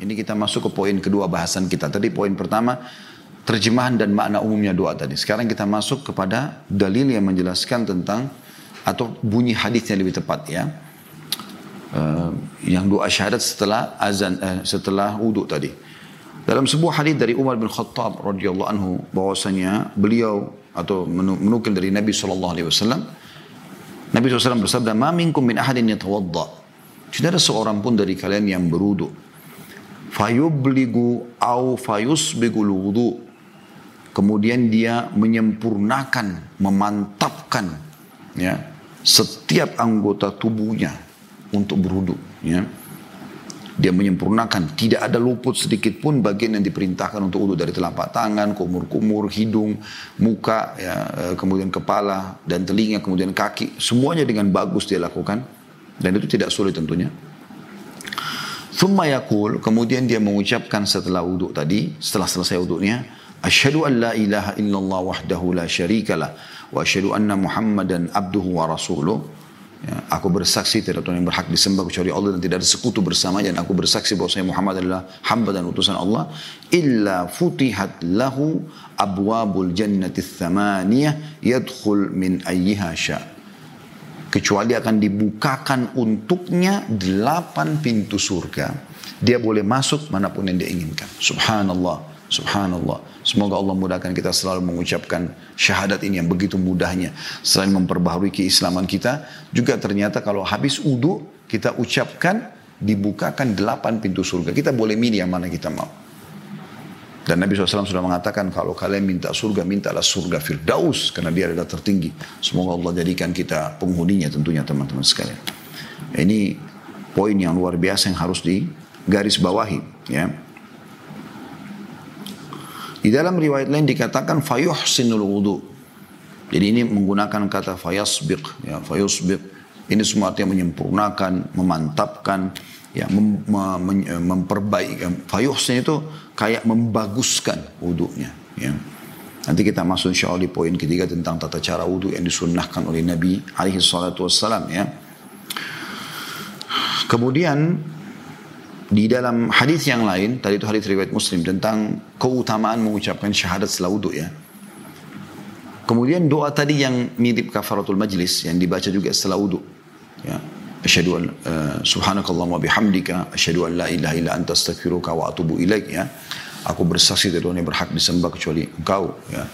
Ini kita masuk ke poin kedua bahasan kita. Tadi poin pertama terjemahan dan makna umumnya doa tadi. Sekarang kita masuk kepada dalil yang menjelaskan tentang atau bunyi hadisnya lebih tepat ya. Uh, yang doa syahadat setelah azan uh, setelah wudhu tadi. Dalam sebuah hadis dari Umar bin Khattab radhiyallahu anhu bahwasanya beliau atau menukil dari Nabi wasallam Nabi SAW bersabda, "Ma minkum min ahadin yatawadda." Tidak ada seorang pun dari kalian yang berudu. Fayubligu au fayusbigul wudu. Kemudian dia menyempurnakan, memantapkan ya setiap anggota tubuhnya untuk berudu ya. Dia menyempurnakan, tidak ada luput sedikit pun bagian yang diperintahkan untuk wudhu dari telapak tangan, kumur-kumur, hidung, muka, ya, eh, kemudian kepala dan telinga, kemudian kaki, semuanya dengan bagus dia lakukan dan itu tidak sulit tentunya. Thumma yakul, kemudian dia mengucapkan setelah wudhu tadi, setelah selesai wudhunya, Asyhadu an la ilaha illallah wahdahu la syarikalah wa asyhadu anna Muhammadan abduhu wa rasuluh. Ya, aku bersaksi tidak Tuhan yang berhak disembah kecuali Allah dan tidak ada sekutu bersama dan aku bersaksi bahwa saya Muhammad adalah hamba dan utusan Allah illa futihat lahu abwabul jannati thamaniyah yadkhul min ayyiha sya kecuali akan dibukakan untuknya delapan pintu surga dia boleh masuk mana pun yang dia inginkan subhanallah subhanallah Semoga Allah mudahkan kita selalu mengucapkan syahadat ini yang begitu mudahnya. Selain memperbaharui keislaman kita, juga ternyata kalau habis udhu, kita ucapkan, dibukakan delapan pintu surga. Kita boleh milih yang mana kita mau. Dan Nabi SAW sudah mengatakan kalau kalian minta surga, mintalah surga Firdaus. Karena dia adalah tertinggi. Semoga Allah jadikan kita penghuninya tentunya teman-teman sekalian. Ini poin yang luar biasa yang harus digaris bawahi. Ya. Di dalam riwayat lain dikatakan fayuhsinul wudu. Jadi ini menggunakan kata fayasbiq, ya fayusbiq. Ini semua artinya menyempurnakan, memantapkan, ya mem, mem, memperbaiki. Fayuhsin itu kayak membaguskan wudunya. Ya. Nanti kita masuk insya Allah di poin ketiga tentang tata cara wudhu yang disunnahkan oleh Nabi alaihi salatu wassalam ya. Kemudian di dalam hadis yang lain, tadi itu hadis riwayat Muslim tentang keutamaan mengucapkan syahadat setelah wudhu ya. Kemudian doa tadi yang mirip kafaratul majlis yang dibaca juga setelah wudhu. Ya. Asyhadu an uh, subhanakallahumma bihamdika asyhadu an la ilaha illa anta astaghfiruka wa atubu ilaik ya. Aku bersaksi Tuhan yang berhak disembah kecuali Engkau ya.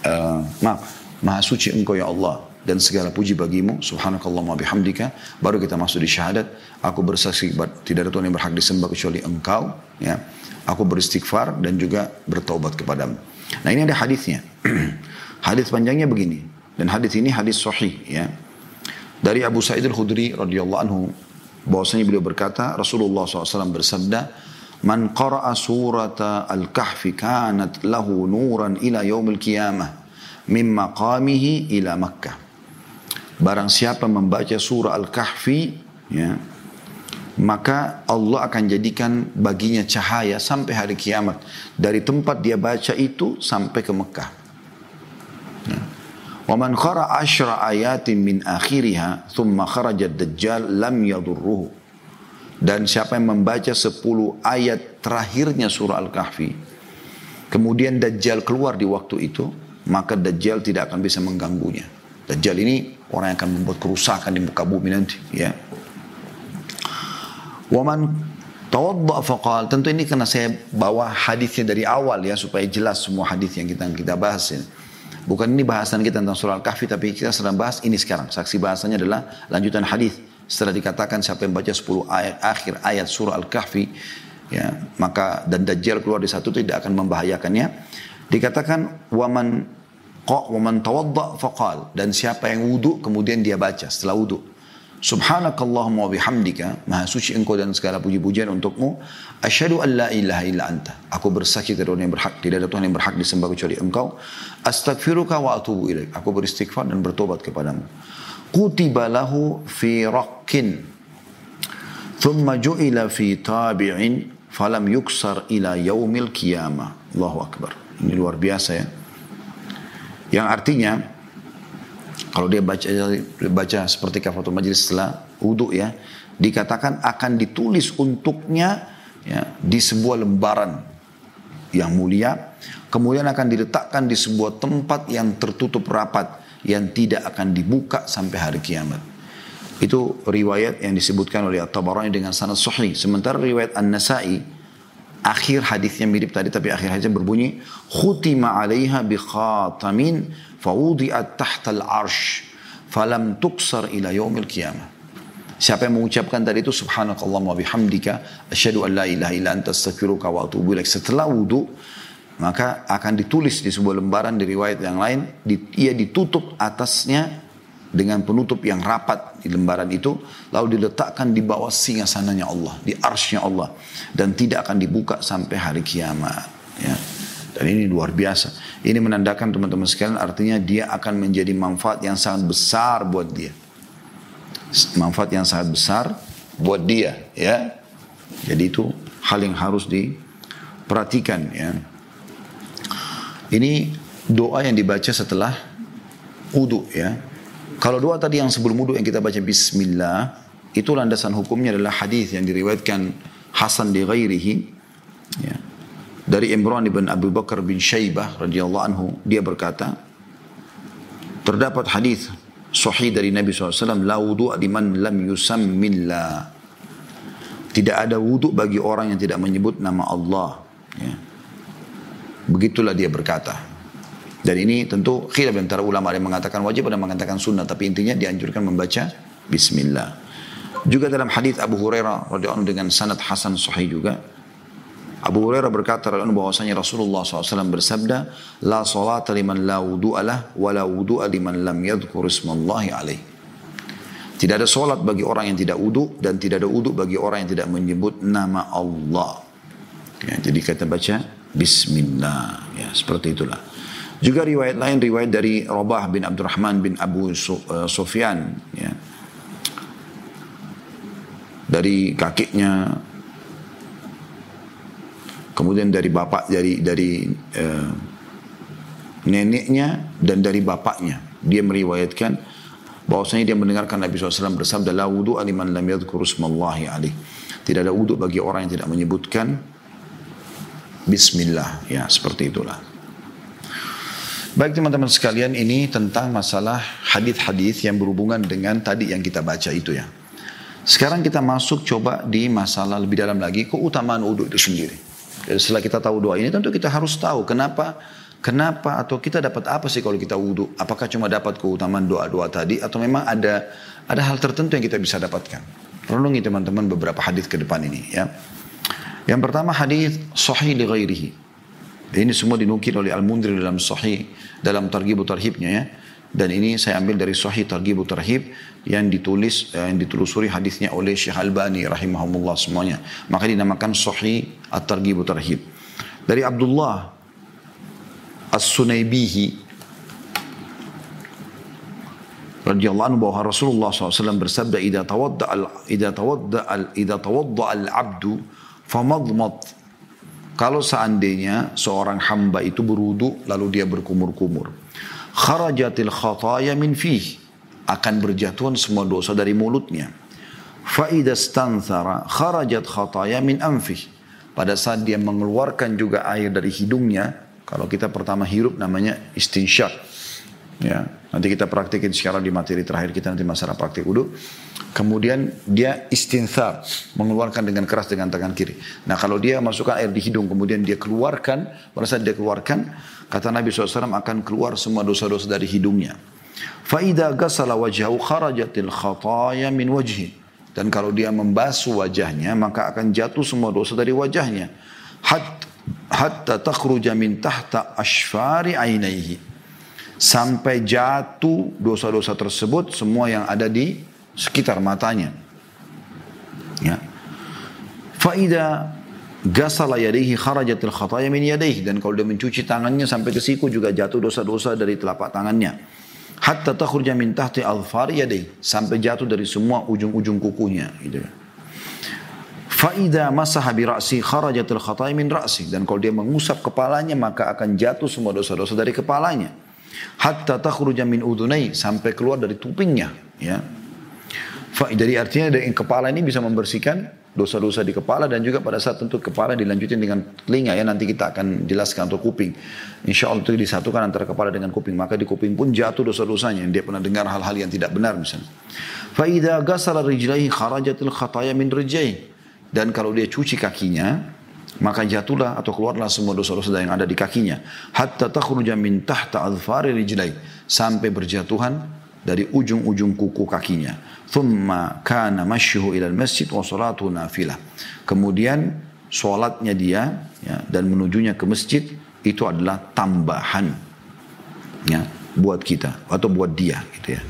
Uh, maaf, Maha suci Engkau ya Allah dan segala puji bagimu subhanakallahumma bihamdika baru kita masuk di syahadat aku bersaksi tidak ada Tuhan yang berhak disembah kecuali engkau ya aku beristighfar dan juga bertaubat kepadamu nah ini ada hadisnya hadis panjangnya begini dan hadis ini hadis sahih ya dari Abu Sa'id al-Khudri radhiyallahu anhu bahwasanya beliau berkata Rasulullah SAW bersabda man qara'a surata al-kahfi kanat lahu nuran ila yaumil qiyamah min maqamihi ila Makkah Barang siapa membaca surah Al-Kahfi, ya, maka Allah akan jadikan baginya cahaya sampai hari kiamat. Dari tempat dia baca itu sampai ke Mekah. Ya. Wa man qara asyra ayatin min akhiriha thumma kharaja dajjal lam. Dan siapa yang membaca 10 ayat terakhirnya surah Al-Kahfi, kemudian Dajjal keluar di waktu itu, maka Dajjal tidak akan bisa mengganggunya. Dajjal ini orang yang akan membuat kerusakan di muka bumi nanti, ya. Wa Tawadda faqal. Tentu ini karena saya bawa hadisnya dari awal ya supaya jelas semua hadis yang kita kita bahas ini bukan ini bahasan kita tentang surah al-kahfi tapi kita sedang bahas ini sekarang saksi bahasanya adalah lanjutan hadis setelah dikatakan siapa yang baca 10 ayat akhir ayat surah al-kahfi ya maka dan dajjal keluar di satu tidak akan membahayakannya dikatakan waman Waman tawadda faqal. Dan siapa yang wudhu kemudian dia baca setelah wudhu. Subhanakallahumma bihamdika. Maha suci engkau dan segala puji-pujian untukmu. Asyhadu an la ilaha illa anta. Aku bersaksi tidak ada yang berhak, tidak ada Tuhan yang berhak disembah kecuali engkau. Astaghfiruka wa atubu ilaik. Aku beristighfar dan bertobat kepadamu. Kutiba lahu fi raqqin. Thumma ju'ila fi tabi'in. Falam yuksar ila yaumil qiyamah. Allahu Akbar. Ini luar biasa ya. Yang artinya kalau dia baca baca seperti kafaratul majlis setelah wudhu ya, dikatakan akan ditulis untuknya ya, di sebuah lembaran yang mulia, kemudian akan diletakkan di sebuah tempat yang tertutup rapat yang tidak akan dibuka sampai hari kiamat. Itu riwayat yang disebutkan oleh At-Tabarani dengan sanad sahih. Sementara riwayat An-Nasa'i akhir hadisnya mirip tadi tapi akhir hadisnya berbunyi khutima 'alaiha bi khatamin fawudi'at tahta al-arsh falam tuksar ila yaumil qiyamah. Siapa yang mengucapkan tadi itu subhanakallah wa bihamdika asyhadu an la ilaha illa anta astaghfiruka wa atubu ilaik. Setelah wudu maka akan ditulis di sebuah lembaran di riwayat yang lain di, ia ditutup atasnya dengan penutup yang rapat di lembaran itu lalu diletakkan di bawah singgasananya Allah di arsnya Allah dan tidak akan dibuka sampai hari kiamat ya dan ini luar biasa ini menandakan teman-teman sekalian artinya dia akan menjadi manfaat yang sangat besar buat dia manfaat yang sangat besar buat dia ya jadi itu hal yang harus diperhatikan ya ini doa yang dibaca setelah wudhu ya kalau doa tadi yang sebelum wudhu yang kita baca Bismillah, itu landasan hukumnya adalah hadis yang diriwayatkan Hasan di ghairihi. Ya. Dari Imran ibn Abu Bakar bin Syaibah radhiyallahu anhu, dia berkata, terdapat hadis sahih dari Nabi SAW, la wudu liman lam yusammillah. Tidak ada wudhu bagi orang yang tidak menyebut nama Allah. Ya. Begitulah dia berkata. Dan ini tentu khilaf antara ulama ada yang mengatakan wajib ada yang mengatakan sunnah tapi intinya dianjurkan membaca bismillah. Juga dalam hadis Abu Hurairah radhiyallahu dengan sanad hasan sahih juga Abu Hurairah berkata bahwasanya Rasulullah SAW bersabda la salata liman la wudu'a lah wa la wudu'a liman lam yadhkur ismallahi alaih. Tidak ada solat bagi orang yang tidak wudhu dan tidak ada wudhu bagi orang yang tidak menyebut nama Allah. Ya, jadi kita baca Bismillah. Ya, seperti itulah. Juga riwayat lain riwayat dari Rabah bin Abdurrahman bin Abu eh, Sufyan ya. Dari kakeknya kemudian dari bapak dari dari uh, neneknya dan dari bapaknya dia meriwayatkan bahwasanya dia mendengarkan Nabi SAW bersabda la wudu aliman lam yadhkur ismallahi tidak ada wudu bagi orang yang tidak menyebutkan bismillah ya seperti itulah Baik teman-teman sekalian ini tentang masalah hadis-hadis yang berhubungan dengan tadi yang kita baca itu ya. Sekarang kita masuk coba di masalah lebih dalam lagi keutamaan wudhu itu sendiri. Jadi setelah kita tahu doa ini tentu kita harus tahu kenapa kenapa atau kita dapat apa sih kalau kita wudhu. Apakah cuma dapat keutamaan doa-doa tadi atau memang ada ada hal tertentu yang kita bisa dapatkan. Renungi teman-teman beberapa hadis ke depan ini ya. Yang pertama hadis sahih li ghairihi. Ini semua dinukil oleh Al-Mundri dalam Sahih, dalam Targhibu Tarhibnya ya. Dan ini saya ambil dari Sahih Targhibu Tarhib yang ditulis, eh, yang ditelusuri hadisnya oleh Syekh Albani rahimahumullah semuanya. Maka dinamakan Sahih At-Targhibu Tarhib. Dari Abdullah As-Sunaibihi radhiyallahu anhu bahwa Rasulullah SAW bersabda idza tawadda al idza tawadda al idza tawadda al abdu famadmad kalau seandainya seorang hamba itu berudu lalu dia berkumur-kumur. Kharajatil khataya min fih. Akan berjatuhan semua dosa dari mulutnya. Fa'idha stanthara kharajat khataya min anfih. Pada saat dia mengeluarkan juga air dari hidungnya. Kalau kita pertama hirup namanya istinsyak. Ya, nanti kita praktikin sekarang di materi terakhir kita nanti masalah praktik wudhu. Kemudian dia istinthar, mengeluarkan dengan keras dengan tangan kiri. Nah kalau dia masukkan air di hidung, kemudian dia keluarkan, pada saat dia keluarkan, kata Nabi SAW akan keluar semua dosa-dosa dari hidungnya. Fa'idha gasala wajahu kharajatil khataya min wajhi. Dan kalau dia membasuh wajahnya, maka akan jatuh semua dosa dari wajahnya. Hat, hatta takhruja min tahta ashfari ainaihi. Sampai jatuh dosa-dosa tersebut semua yang ada di sekitar matanya. Ya. Faida gasala yadaihi kharajatil khataya min yadaihi dan kalau dia mencuci tangannya sampai ke siku juga jatuh dosa-dosa dari telapak tangannya. Hatta takhruja min tahti alfar yadaihi sampai jatuh dari semua ujung-ujung kukunya gitu. Faida masaha bi ra'si kharajatil khataya min ra'si dan kalau dia mengusap kepalanya maka akan jatuh semua dosa-dosa dari kepalanya hatta takhruja min udunai sampai keluar dari tupingnya ya. Jadi artinya dari kepala ini bisa membersihkan dosa-dosa di kepala dan juga pada saat tentu kepala dilanjutin dengan telinga ya. Nanti kita akan jelaskan untuk kuping. Insya Allah itu disatukan antara kepala dengan kuping. Maka di kuping pun jatuh dosa-dosanya. Dia pernah dengar hal-hal yang tidak benar misalnya. Faida gasala rijlaihi kharajatil khataya min rijai dan kalau dia cuci kakinya maka jatuhlah atau keluarlah semua dosa-dosa yang ada di kakinya hatta takhruja min tahta adfari rijlai sampai berjatuhan dari ujung-ujung kuku kakinya Thumma kana masyuhu ilal masjid wa salatu nafilah. Kemudian sholatnya dia ya, dan menujunya ke masjid itu adalah tambahan ya buat kita atau buat dia gitu ya.